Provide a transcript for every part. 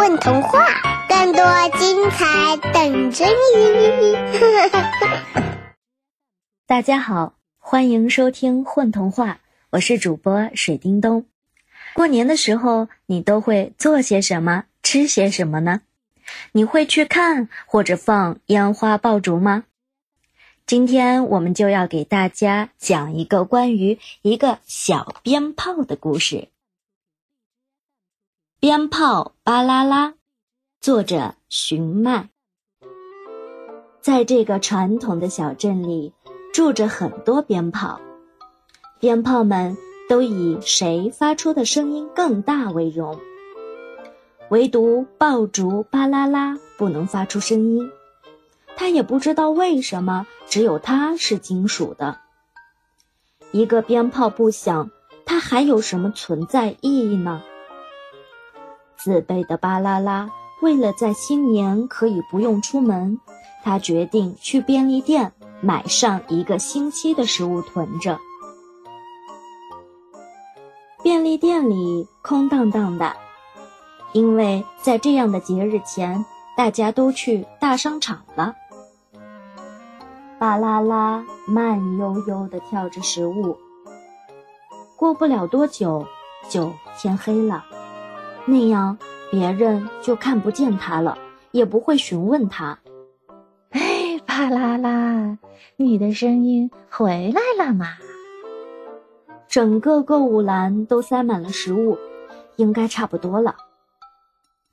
混童话，更多精彩等着你！大家好，欢迎收听《混童话》，我是主播水叮咚。过年的时候，你都会做些什么，吃些什么呢？你会去看或者放烟花爆竹吗？今天我们就要给大家讲一个关于一个小鞭炮的故事。鞭炮巴啦啦，作者寻麦。在这个传统的小镇里，住着很多鞭炮，鞭炮们都以谁发出的声音更大为荣。唯独爆竹巴啦啦不能发出声音，他也不知道为什么，只有它是金属的。一个鞭炮不响，它还有什么存在意义呢？自卑的巴啦啦，为了在新年可以不用出门，他决定去便利店买上一个星期的食物囤着。便利店里空荡荡的，因为在这样的节日前，大家都去大商场了。巴啦啦慢悠悠地挑着食物，过不了多久就天黑了。那样，别人就看不见他了，也不会询问他。哎，巴啦啦，你的声音回来了吗？整个购物篮都塞满了食物，应该差不多了。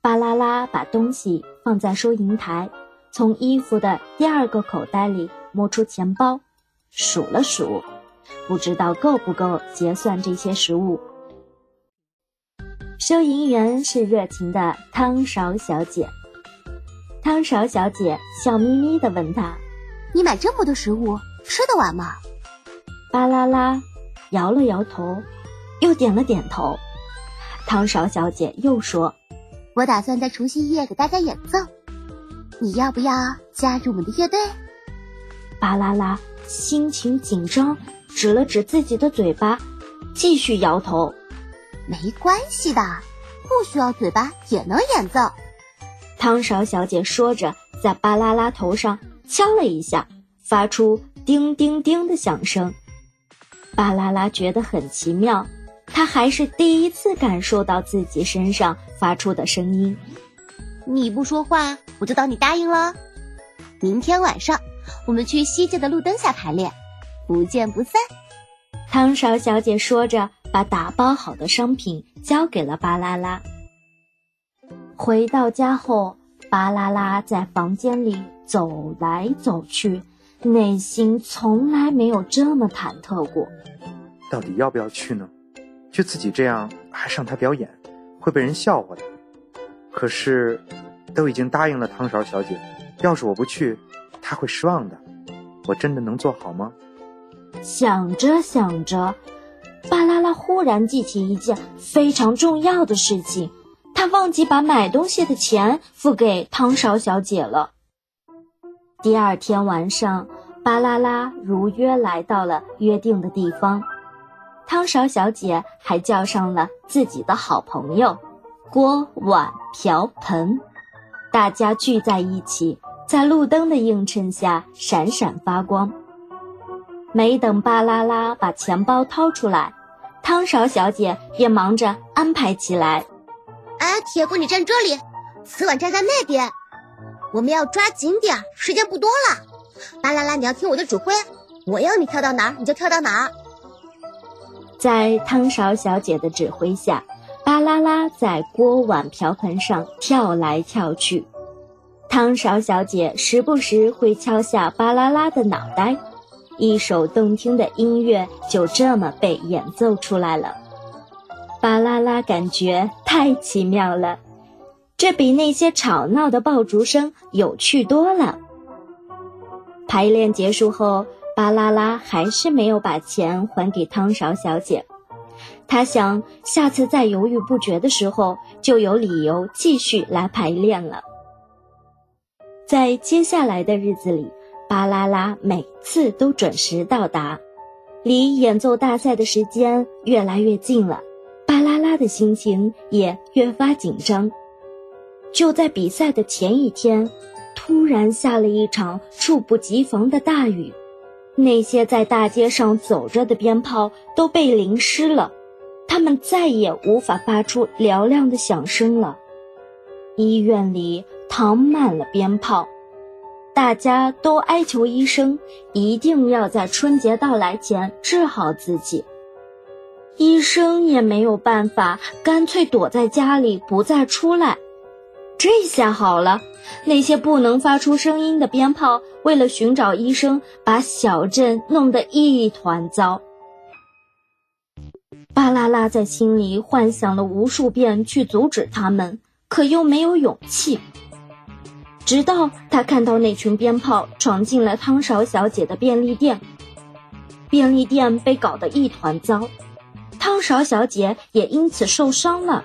巴啦啦把东西放在收银台，从衣服的第二个口袋里摸出钱包，数了数，不知道够不够结算这些食物。收银员是热情的汤勺小姐。汤勺小姐笑眯眯地问他：“你买这么多食物，吃得完吗？”巴啦啦摇了摇头，又点了点头。汤勺小姐又说：“我打算在除夕夜给大家演奏，你要不要加入我们的乐队？”巴啦啦心情紧张，指了指自己的嘴巴，继续摇头。没关系的，不需要嘴巴也能演奏。汤勺小姐说着，在巴啦啦头上敲了一下，发出叮叮叮的响声。巴啦啦觉得很奇妙，她还是第一次感受到自己身上发出的声音。你不说话，我就当你答应了。明天晚上，我们去西街的路灯下排练，不见不散。汤勺小姐说着。把打包好的商品交给了巴啦啦。回到家后，巴啦啦在房间里走来走去，内心从来没有这么忐忑过。到底要不要去呢？就自己这样还上台表演，会被人笑话的。可是，都已经答应了汤勺小姐，要是我不去，她会失望的。我真的能做好吗？想着想着。巴拉忽然记起一件非常重要的事情，他忘记把买东西的钱付给汤勺小姐了。第二天晚上，巴啦啦如约来到了约定的地方，汤勺小姐还叫上了自己的好朋友锅碗瓢盆，大家聚在一起，在路灯的映衬下闪闪发光。没等巴啦啦把钱包掏出来，汤勺小姐也忙着安排起来。哎，铁锅，你站这里，瓷碗站在那边，我们要抓紧点，时间不多了。巴啦啦，你要听我的指挥，我要你跳到哪儿你就跳到哪儿。在汤勺小姐的指挥下，巴啦啦在锅碗瓢盆上跳来跳去。汤勺小姐时不时会敲下巴啦啦的脑袋。一首动听的音乐就这么被演奏出来了，巴啦啦，感觉太奇妙了，这比那些吵闹的爆竹声有趣多了。排练结束后，巴啦啦还是没有把钱还给汤勺小姐，他想下次再犹豫不决的时候，就有理由继续来排练了。在接下来的日子里。巴啦啦每次都准时到达，离演奏大赛的时间越来越近了，巴啦啦的心情也越发紧张。就在比赛的前一天，突然下了一场猝不及防的大雨，那些在大街上走着的鞭炮都被淋湿了，他们再也无法发出嘹亮的响声了。医院里躺满了鞭炮，大家都哀求医生一定要在春节到来前治好自己。医生也没有办法，干脆躲在家里不再出来。这下好了，那些不能发出声音的鞭炮，为了寻找医生，把小镇弄得一团糟。巴啦啦在心里幻想了无数遍去阻止他们，可又没有勇气。直到他看到那群鞭炮闯进了汤勺小姐的便利店，便利店被搞得一团糟，汤勺小姐也因此受伤了。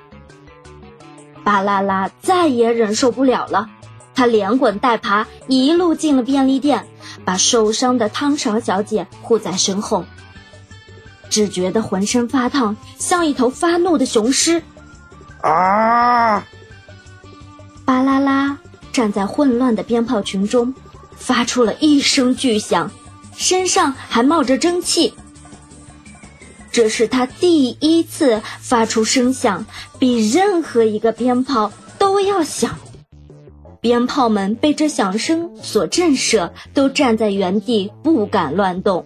巴啦啦再也忍受不了了，他连滚带爬一路进了便利店，把受伤的汤勺小姐护在身后，只觉得浑身发烫，像一头发怒的雄狮。啊！巴啦啦站在混乱的鞭炮群中，发出了一声巨响，身上还冒着蒸汽。这是他第一次发出声响，比任何一个鞭炮都要响。鞭炮们被这响声所震慑，都站在原地不敢乱动。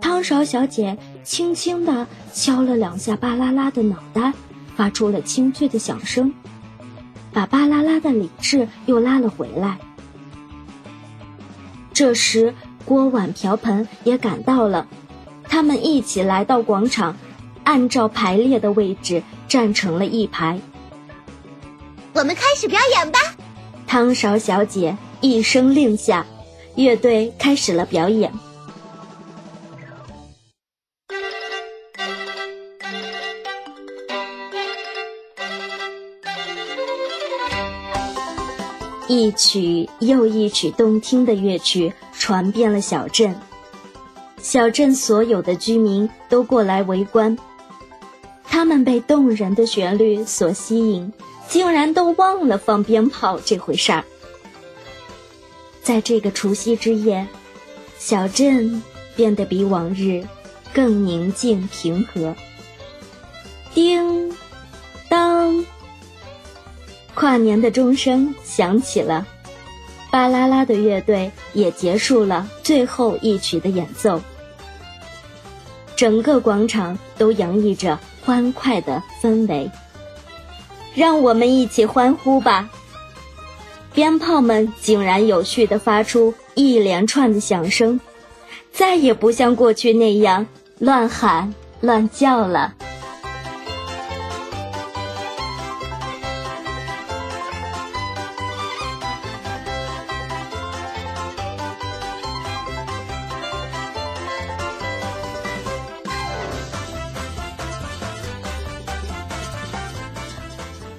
汤勺小姐轻轻地敲了两下巴啦啦的脑袋，发出了清脆的响声，把巴啦啦的理智又拉了回来。这时，锅碗瓢盆也赶到了。他们一起来到广场，按照排列的位置站成了一排。我们开始表演吧！汤勺小姐一声令下，乐队开始了表演。一曲又一曲动听的乐曲传遍了小镇。小镇所有的居民都过来围观，他们被动人的旋律所吸引，竟然都忘了放鞭炮这回事儿。在这个除夕之夜，小镇变得比往日更宁静平和。叮，跨年的钟声响起了，巴啦啦的乐队也结束了最后一曲的演奏。整个广场都洋溢着欢快的氛围，让我们一起欢呼吧！鞭炮们井然有序地发出一连串的响声，再也不像过去那样乱喊乱叫了。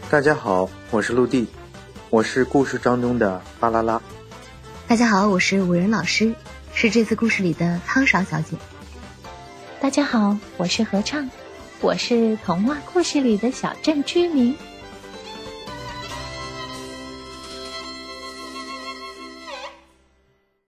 大家好，我是陆地，我是故事当中的巴啦啦。大家好，我是五人老师，是这次故事里的汤勺小姐。大家好，我是合唱，我是童话故事里的小镇居民。